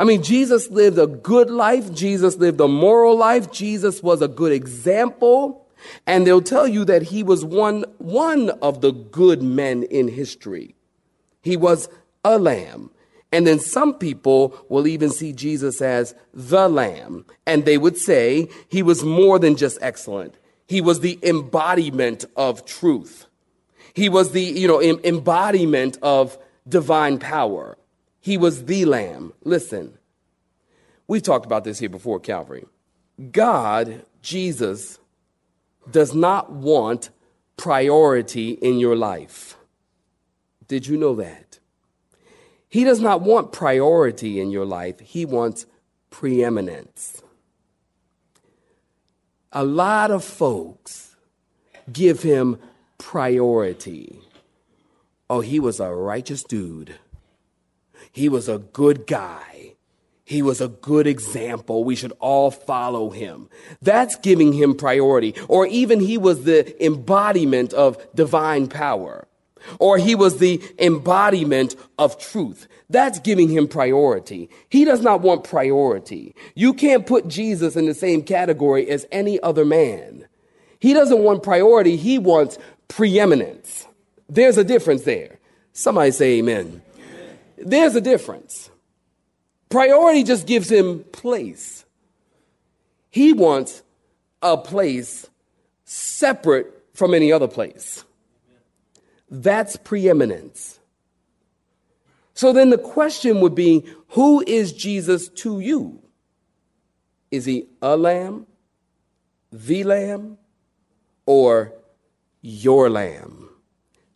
I mean, Jesus lived a good life. Jesus lived a moral life. Jesus was a good example. And they'll tell you that he was one, one of the good men in history. He was a lamb. And then some people will even see Jesus as the lamb. And they would say he was more than just excellent. He was the embodiment of truth. He was the, you know, embodiment of divine power. He was the lamb. Listen, we've talked about this here before, Calvary. God, Jesus, does not want priority in your life. Did you know that? He does not want priority in your life, He wants preeminence. A lot of folks give Him priority. Oh, he was a righteous dude. He was a good guy. He was a good example. We should all follow him. That's giving him priority. Or even he was the embodiment of divine power. Or he was the embodiment of truth. That's giving him priority. He does not want priority. You can't put Jesus in the same category as any other man. He doesn't want priority. He wants preeminence. There's a difference there. Somebody say amen. There's a difference. Priority just gives him place. He wants a place separate from any other place. That's preeminence. So then the question would be who is Jesus to you? Is he a lamb, the lamb, or your lamb?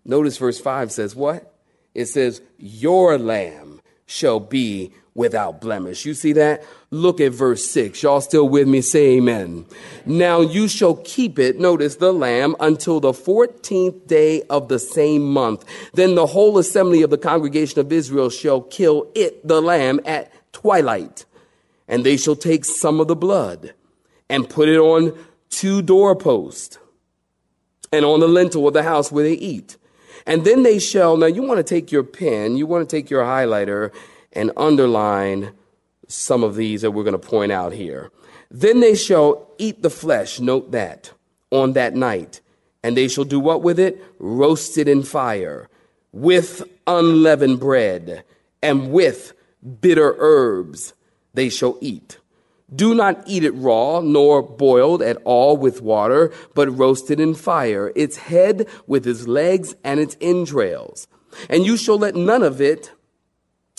Notice verse 5 says what? It says, Your lamb shall be without blemish. You see that? Look at verse 6. Y'all still with me? Say amen. Now you shall keep it, notice the lamb, until the 14th day of the same month. Then the whole assembly of the congregation of Israel shall kill it, the lamb, at twilight. And they shall take some of the blood and put it on two doorposts and on the lintel of the house where they eat. And then they shall, now you want to take your pen, you want to take your highlighter and underline some of these that we're going to point out here. Then they shall eat the flesh, note that, on that night. And they shall do what with it? Roast it in fire, with unleavened bread, and with bitter herbs they shall eat. Do not eat it raw, nor boiled at all with water, but roasted in fire, its head with its legs and its entrails. And you shall let none of it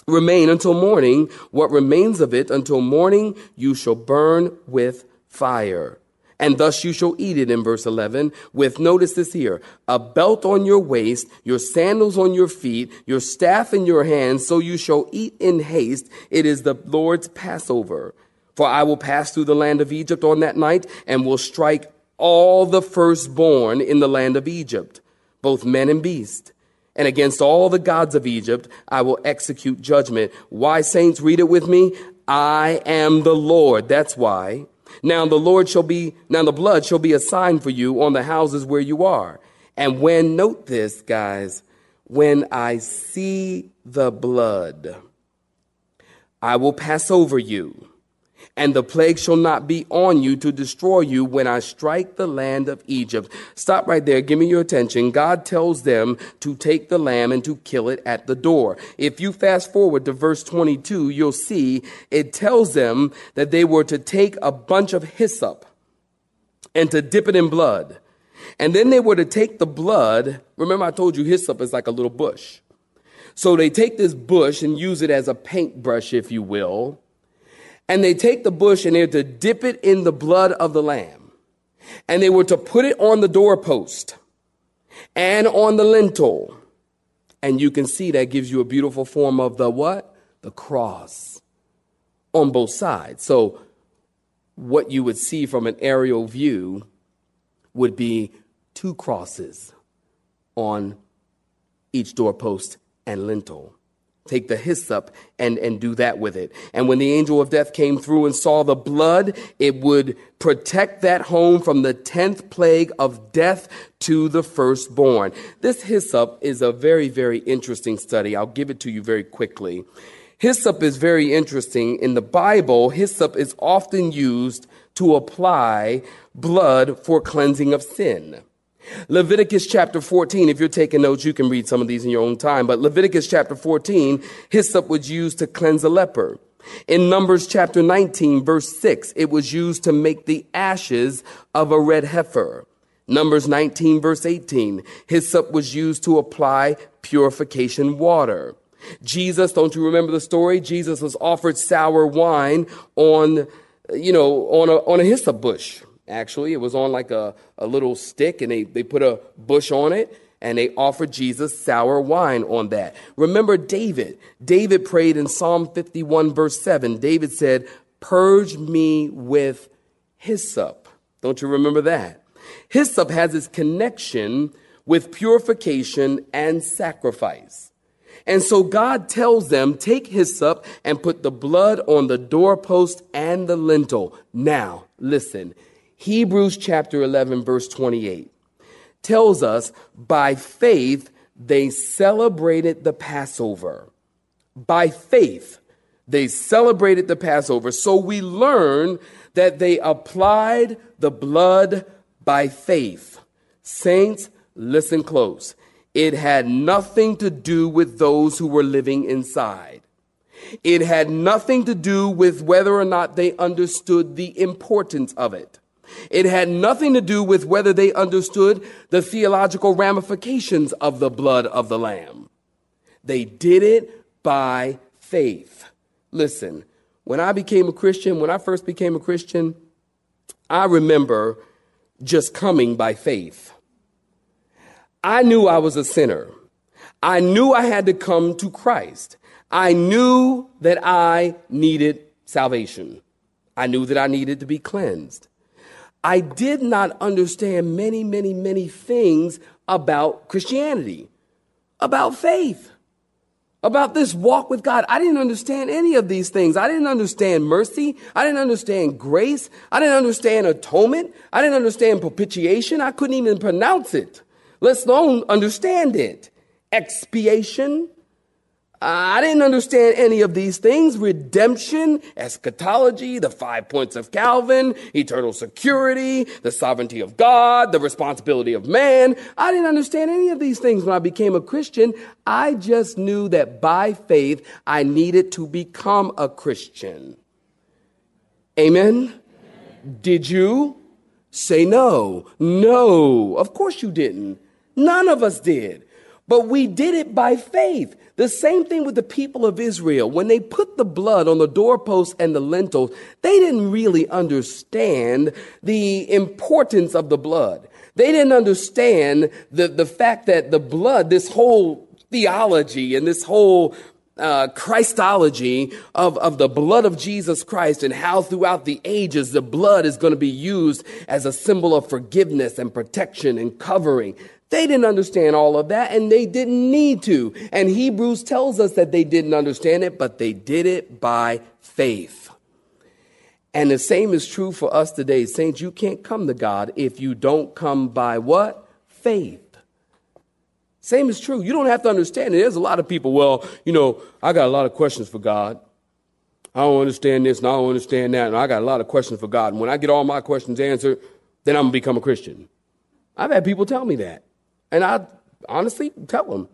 remain until morning. What remains of it until morning you shall burn with fire. And thus you shall eat it in verse 11 with, notice this here, a belt on your waist, your sandals on your feet, your staff in your hand, so you shall eat in haste. It is the Lord's Passover. For I will pass through the land of Egypt on that night and will strike all the firstborn in the land of Egypt, both men and beast. And against all the gods of Egypt I will execute judgment. Why, saints, read it with me? I am the Lord. That's why. Now the Lord shall be, now the blood shall be a sign for you on the houses where you are. And when, note this, guys, when I see the blood, I will pass over you and the plague shall not be on you to destroy you when I strike the land of Egypt. Stop right there. Give me your attention. God tells them to take the lamb and to kill it at the door. If you fast forward to verse 22, you'll see it tells them that they were to take a bunch of hyssop and to dip it in blood. And then they were to take the blood. Remember, I told you hyssop is like a little bush. So they take this bush and use it as a paintbrush, if you will and they take the bush and they're to dip it in the blood of the lamb. And they were to put it on the doorpost and on the lintel. And you can see that gives you a beautiful form of the what? The cross on both sides. So what you would see from an aerial view would be two crosses on each doorpost and lintel take the hyssop and, and do that with it. And when the angel of death came through and saw the blood, it would protect that home from the 10th plague of death to the firstborn. This hyssop is a very, very interesting study. I'll give it to you very quickly. Hyssop is very interesting. In the Bible, hyssop is often used to apply blood for cleansing of sin. Leviticus chapter 14, if you're taking notes, you can read some of these in your own time, but Leviticus chapter 14, hyssop was used to cleanse a leper. In Numbers chapter 19, verse 6, it was used to make the ashes of a red heifer. Numbers 19, verse 18, hyssop was used to apply purification water. Jesus, don't you remember the story? Jesus was offered sour wine on, you know, on a, on a hyssop bush. Actually, it was on like a, a little stick and they, they put a bush on it and they offered Jesus sour wine on that. Remember David. David prayed in Psalm 51, verse 7. David said, Purge me with hyssop. Don't you remember that? Hyssop has its connection with purification and sacrifice. And so God tells them, take hyssop and put the blood on the doorpost and the lintel. Now, listen, Hebrews chapter 11, verse 28 tells us by faith they celebrated the Passover. By faith, they celebrated the Passover. So we learn that they applied the blood by faith. Saints, listen close. It had nothing to do with those who were living inside. It had nothing to do with whether or not they understood the importance of it. It had nothing to do with whether they understood the theological ramifications of the blood of the Lamb. They did it by faith. Listen, when I became a Christian, when I first became a Christian, I remember just coming by faith. I knew I was a sinner. I knew I had to come to Christ. I knew that I needed salvation. I knew that I needed to be cleansed. I did not understand many, many, many things about Christianity, about faith, about this walk with God. I didn't understand any of these things. I didn't understand mercy. I didn't understand grace. I didn't understand atonement. I didn't understand propitiation. I couldn't even pronounce it, let alone understand it. Expiation, I didn't understand any of these things redemption, eschatology, the five points of Calvin, eternal security, the sovereignty of God, the responsibility of man. I didn't understand any of these things when I became a Christian. I just knew that by faith I needed to become a Christian. Amen? Did you? Say no. No. Of course you didn't. None of us did. But we did it by faith. The same thing with the people of Israel. When they put the blood on the doorposts and the lintels, they didn't really understand the importance of the blood. They didn't understand the, the fact that the blood, this whole theology and this whole uh, Christology of, of the blood of Jesus Christ and how throughout the ages the blood is going to be used as a symbol of forgiveness and protection and covering. They didn't understand all of that and they didn't need to. And Hebrews tells us that they didn't understand it, but they did it by faith. And the same is true for us today. Saints, you can't come to God if you don't come by what? Faith. Same is true. You don't have to understand it. There's a lot of people, well, you know, I got a lot of questions for God. I don't understand this and I don't understand that, and I got a lot of questions for God. And when I get all my questions answered, then I'm gonna become a Christian. I've had people tell me that. And I honestly tell them,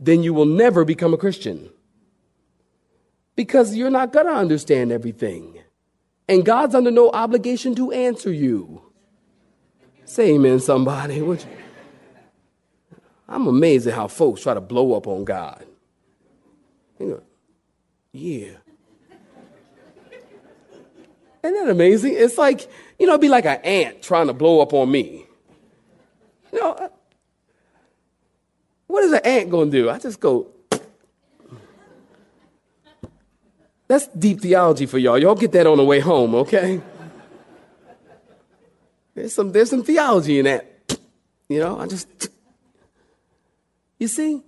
then you will never become a Christian. Because you're not gonna understand everything. And God's under no obligation to answer you. Say amen, somebody. Would you? I'm amazed at how folks try to blow up on God. You know, yeah. Isn't that amazing? It's like, you know, it'd be like an ant trying to blow up on me. You know, what is an ant going to do? I just go. That's deep theology for y'all. Y'all get that on the way home, okay? There's some, there's some theology in that. You know, I just. You see,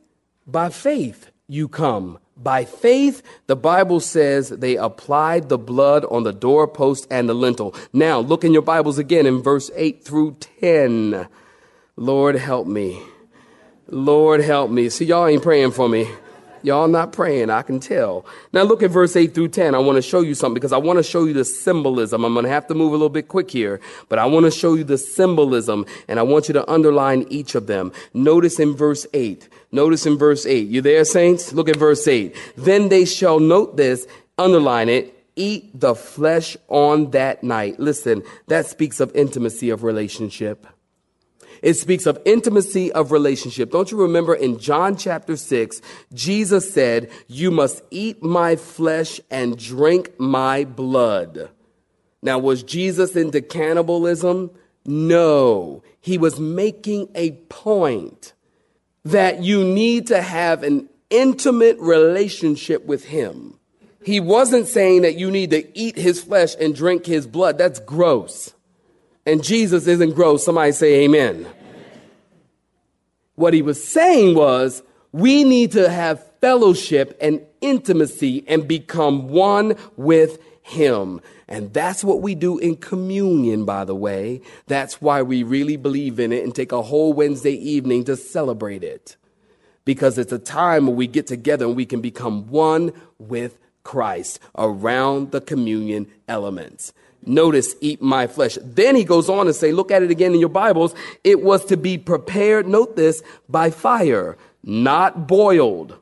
by faith you come by faith, the Bible says they applied the blood on the doorpost and the lintel. Now, look in your Bibles again in verse 8 through 10. Lord, help me. Lord, help me. See, y'all ain't praying for me. Y'all not praying, I can tell. Now look at verse 8 through 10. I want to show you something because I want to show you the symbolism. I'm going to have to move a little bit quick here, but I want to show you the symbolism and I want you to underline each of them. Notice in verse 8. Notice in verse 8. You there, saints? Look at verse 8. Then they shall note this, underline it, eat the flesh on that night. Listen, that speaks of intimacy of relationship. It speaks of intimacy of relationship. Don't you remember in John chapter 6, Jesus said, You must eat my flesh and drink my blood. Now, was Jesus into cannibalism? No. He was making a point that you need to have an intimate relationship with him. He wasn't saying that you need to eat his flesh and drink his blood. That's gross. And Jesus isn't gross. Somebody say amen. What he was saying was, we need to have fellowship and intimacy and become one with him. And that's what we do in communion, by the way. That's why we really believe in it and take a whole Wednesday evening to celebrate it. Because it's a time where we get together and we can become one with Christ around the communion elements. Notice, eat my flesh. Then he goes on to say, look at it again in your Bibles. It was to be prepared, note this, by fire, not boiled.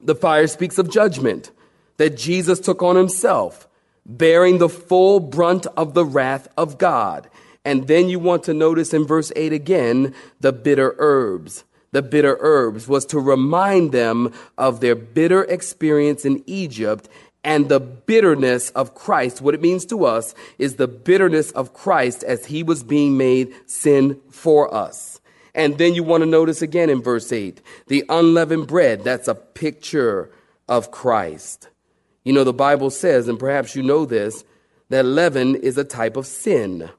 The fire speaks of judgment that Jesus took on himself, bearing the full brunt of the wrath of God. And then you want to notice in verse 8 again, the bitter herbs. The bitter herbs was to remind them of their bitter experience in Egypt and the bitterness of Christ. What it means to us is the bitterness of Christ as he was being made sin for us. And then you want to notice again in verse 8, the unleavened bread, that's a picture of Christ. You know, the Bible says, and perhaps you know this, that leaven is a type of sin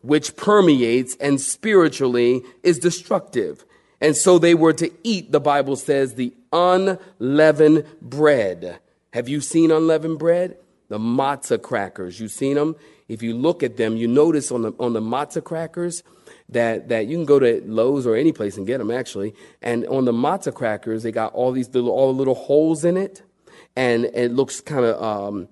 which permeates and spiritually is destructive. And so they were to eat, the Bible says, the unleavened bread. Have you seen unleavened bread? The matzah crackers. You've seen them? If you look at them, you notice on the, on the matzah crackers that, that you can go to Lowe's or any place and get them actually. And on the matzah crackers, they got all these little, all the little holes in it. And it looks kind of, um,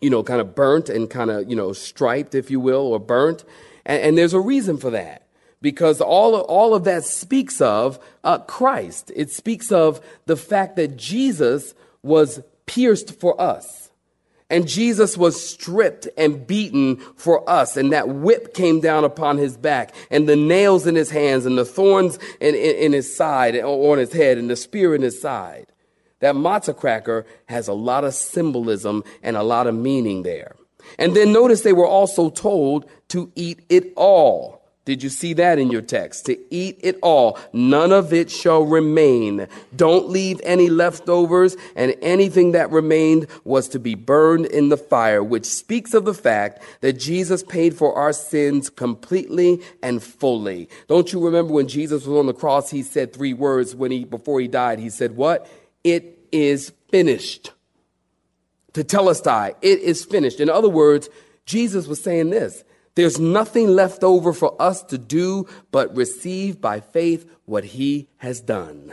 you know, kind of burnt and kind of, you know, striped, if you will, or burnt. And, and there's a reason for that because all of, all of that speaks of uh, Christ. It speaks of the fact that Jesus was pierced for us. And Jesus was stripped and beaten for us. And that whip came down upon his back and the nails in his hands and the thorns in, in, in his side or on his head and the spear in his side. That matzah cracker has a lot of symbolism and a lot of meaning there. And then notice they were also told to eat it all. Did you see that in your text? To eat it all. None of it shall remain. Don't leave any leftovers, and anything that remained was to be burned in the fire, which speaks of the fact that Jesus paid for our sins completely and fully. Don't you remember when Jesus was on the cross, he said three words when he, before he died, he said, what? It is finished. Tetelestai, it is finished. In other words, Jesus was saying this. There's nothing left over for us to do but receive by faith what he has done.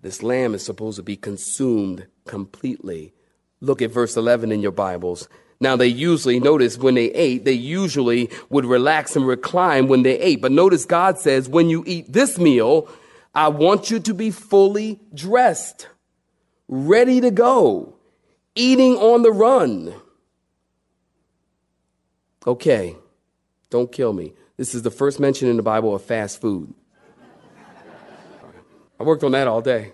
This lamb is supposed to be consumed completely. Look at verse 11 in your Bibles. Now, they usually, notice when they ate, they usually would relax and recline when they ate. But notice God says, when you eat this meal, I want you to be fully dressed, ready to go, eating on the run. Okay, don't kill me. This is the first mention in the Bible of fast food. I worked on that all day.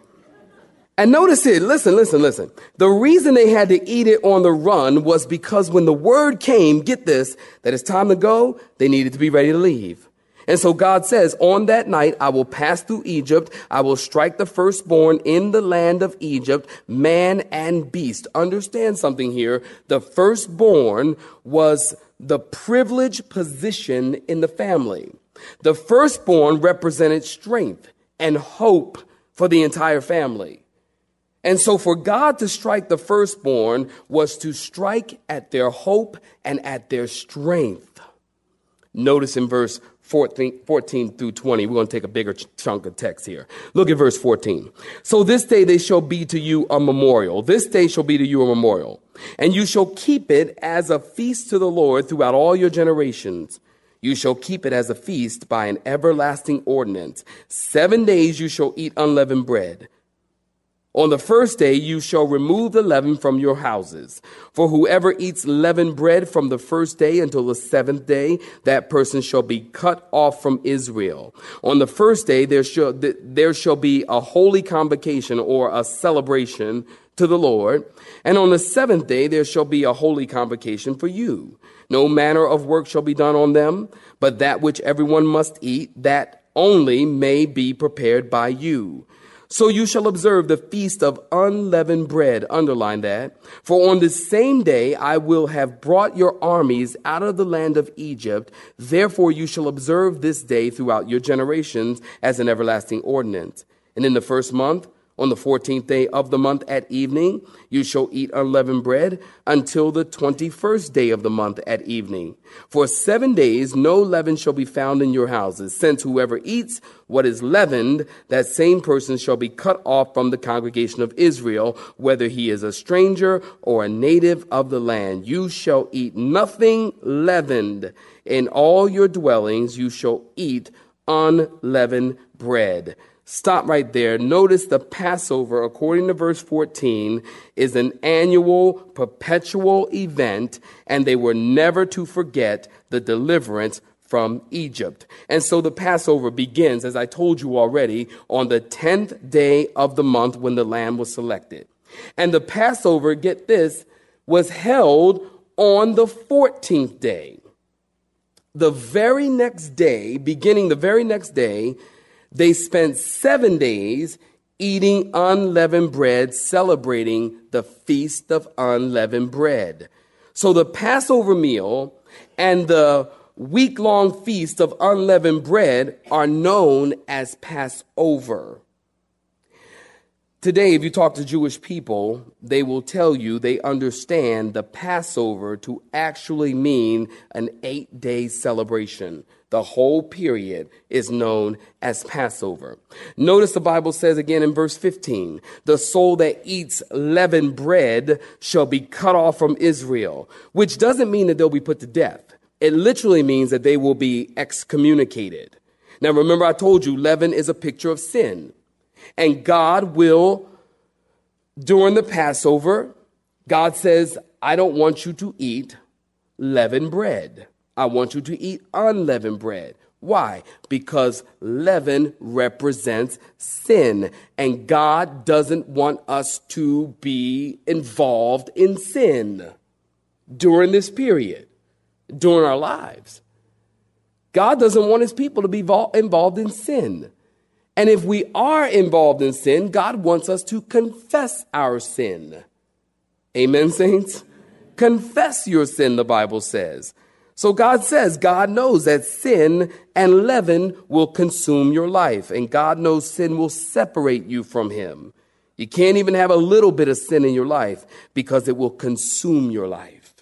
And notice it, listen, listen, listen. The reason they had to eat it on the run was because when the word came, get this, that it's time to go, they needed to be ready to leave. And so God says, on that night, I will pass through Egypt. I will strike the firstborn in the land of Egypt, man and beast. Understand something here. The firstborn was the privileged position in the family. The firstborn represented strength and hope for the entire family. And so for God to strike the firstborn was to strike at their hope and at their strength. Notice in verse 14, 14, through 20. We're going to take a bigger chunk of text here. Look at verse 14. So this day they shall be to you a memorial. This day shall be to you a memorial. And you shall keep it as a feast to the Lord throughout all your generations. You shall keep it as a feast by an everlasting ordinance. Seven days you shall eat unleavened bread. On the first day you shall remove the leaven from your houses. For whoever eats leavened bread from the first day until the seventh day, that person shall be cut off from Israel. On the first day there shall, there shall be a holy convocation or a celebration to the Lord. And on the seventh day there shall be a holy convocation for you. No manner of work shall be done on them, but that which everyone must eat, that only may be prepared by you. So you shall observe the feast of unleavened bread. Underline that. For on the same day I will have brought your armies out of the land of Egypt. Therefore you shall observe this day throughout your generations as an everlasting ordinance. And in the first month, on the 14th day of the month at evening, you shall eat unleavened bread until the 21st day of the month at evening. For seven days no leaven shall be found in your houses, since whoever eats what is leavened, that same person shall be cut off from the congregation of Israel, whether he is a stranger or a native of the land. You shall eat nothing leavened. In all your dwellings you shall eat unleavened bread. Stop right there. Notice the Passover, according to verse 14, is an annual, perpetual event, and they were never to forget the deliverance from Egypt. And so the Passover begins, as I told you already, on the 10th day of the month when the lamb was selected. And the Passover, get this, was held on the 14th day. The very next day, beginning the very next day, they spent seven days eating unleavened bread, celebrating the feast of unleavened bread. So the Passover meal and the week long feast of unleavened bread are known as Passover. Today, if you talk to Jewish people, they will tell you they understand the Passover to actually mean an eight day celebration. The whole period is known as Passover. Notice the Bible says again in verse 15, the soul that eats leavened bread shall be cut off from Israel, which doesn't mean that they'll be put to death. It literally means that they will be excommunicated. Now remember I told you leaven is a picture of sin. And God will, during the Passover, God says, I don't want you to eat leavened bread. I want you to eat unleavened bread. Why? Because leaven represents sin, and God doesn't want us to be involved in sin during this period, during our lives. God doesn't want his people to be involved in sin. And if we are involved in sin, God wants us to confess our sin. Amen, saints? Confess your sin, the Bible says. So God says, God knows that sin and leaven will consume your life, and God knows sin will separate you from Him. You can't even have a little bit of sin in your life because it will consume your life.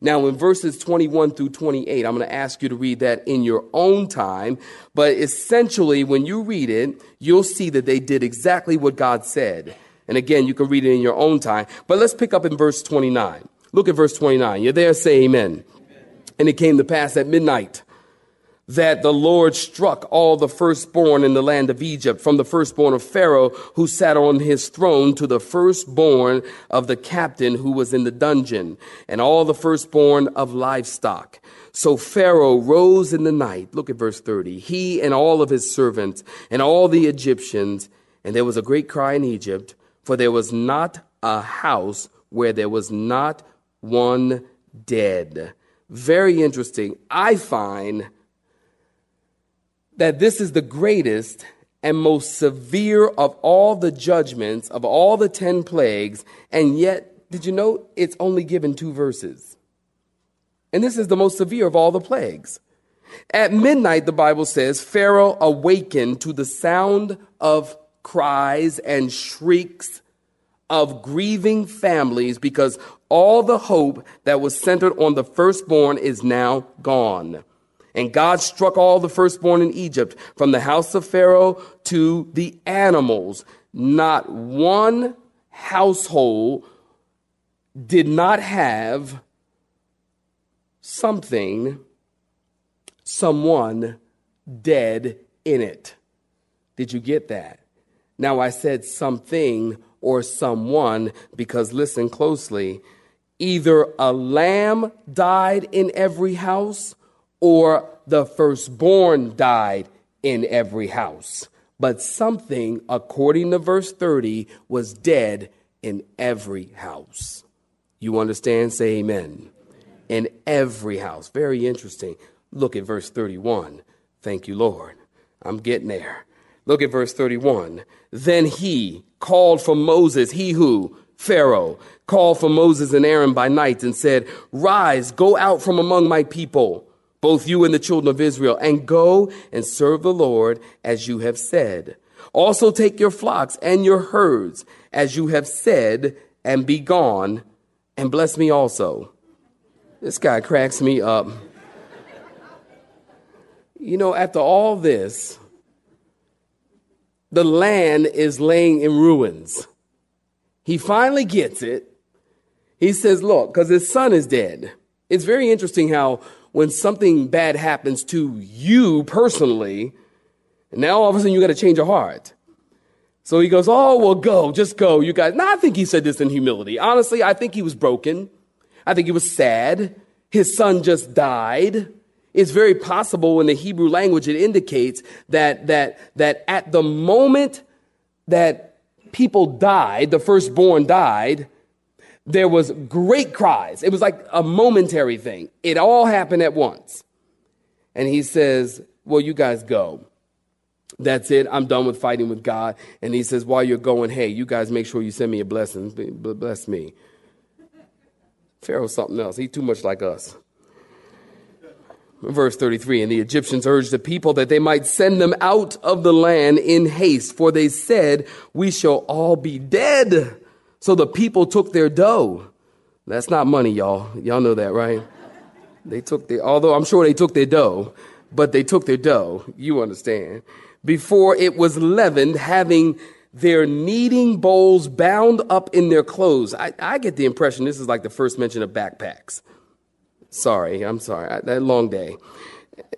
Now, in verses 21 through 28, I'm going to ask you to read that in your own time. But essentially, when you read it, you'll see that they did exactly what God said. And again, you can read it in your own time. But let's pick up in verse 29. Look at verse 29. You're there, say amen. And it came to pass at midnight that the Lord struck all the firstborn in the land of Egypt, from the firstborn of Pharaoh who sat on his throne to the firstborn of the captain who was in the dungeon, and all the firstborn of livestock. So Pharaoh rose in the night. Look at verse 30. He and all of his servants and all the Egyptians, and there was a great cry in Egypt, for there was not a house where there was not one dead. Very interesting. I find that this is the greatest and most severe of all the judgments of all the 10 plagues, and yet, did you know it's only given two verses? And this is the most severe of all the plagues. At midnight, the Bible says, Pharaoh awakened to the sound of cries and shrieks of grieving families because all the hope that was centered on the firstborn is now gone. And God struck all the firstborn in Egypt, from the house of Pharaoh to the animals. Not one household did not have something, someone dead in it. Did you get that? Now I said something or someone because listen closely. Either a lamb died in every house or the firstborn died in every house. But something, according to verse 30, was dead in every house. You understand? Say amen. In every house. Very interesting. Look at verse 31. Thank you, Lord. I'm getting there. Look at verse 31. Then he called for Moses, he who? Pharaoh called for Moses and Aaron by night and said, Rise, go out from among my people both you and the children of Israel, and go and serve the Lord as you have said. Also take your flocks and your herds as you have said, and be gone, and bless me also. This guy cracks me up. You know, after all this, the land is laying in ruins. He finally gets it. He says, Look, because his son is dead. It's very interesting how when something bad happens to you personally, now all of a sudden you got to change your heart. So he goes, Oh, well, go, just go, you guys. Now, I think he said this in humility. Honestly, I think he was broken. I think he was sad. His son just died. It's very possible in the Hebrew language, it indicates that, that, that at the moment that people died, the firstborn died, there was great cries. It was like a momentary thing. It all happened at once. And he says, well, you guys go. That's it. I'm done with fighting with God. And he says, while you're going, hey, you guys make sure you send me a blessing. Bless me. Pharaoh's something else. He's too much like us. Verse 33 And the Egyptians urged the people that they might send them out of the land in haste, for they said, We shall all be dead. So the people took their dough. That's not money, y'all. Y'all know that, right? They took their, although I'm sure they took their dough, but they took their dough. You understand. Before it was leavened, having their kneading bowls bound up in their clothes. I, I get the impression this is like the first mention of backpacks. Sorry, I'm sorry. That long day.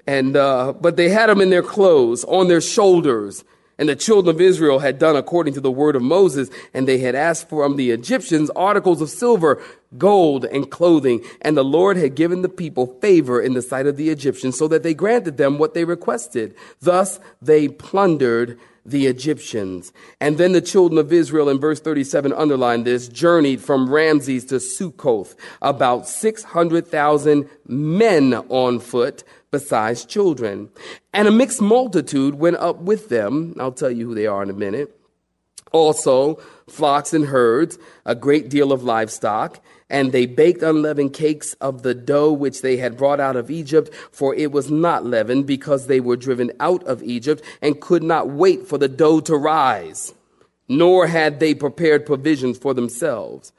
And, uh, but they had them in their clothes, on their shoulders, and the children of Israel had done according to the word of Moses, and they had asked from the Egyptians articles of silver, gold, and clothing. And the Lord had given the people favor in the sight of the Egyptians, so that they granted them what they requested. Thus they plundered the Egyptians. And then the children of Israel, in verse 37, underline this, journeyed from Ramses to Sukkoth, about 600,000 men on foot besides children. And a mixed multitude went up with them. I'll tell you who they are in a minute. Also, flocks and herds, a great deal of livestock. And they baked unleavened cakes of the dough which they had brought out of Egypt, for it was not leavened, because they were driven out of Egypt and could not wait for the dough to rise. Nor had they prepared provisions for themselves.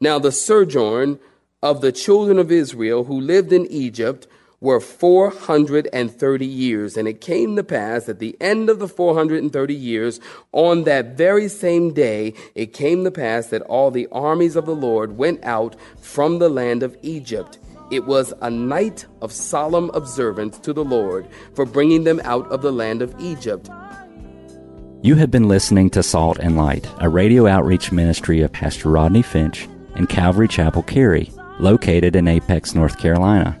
Now the sojourn of the children of Israel who lived in Egypt were 430 years. And it came to pass at the end of the 430 years, on that very same day, it came to pass that all the armies of the Lord went out from the land of Egypt. It was a night of solemn observance to the Lord for bringing them out of the land of Egypt. You have been listening to Salt and Light, a radio outreach ministry of Pastor Rodney Finch and Calvary Chapel Cary, located in Apex, North Carolina.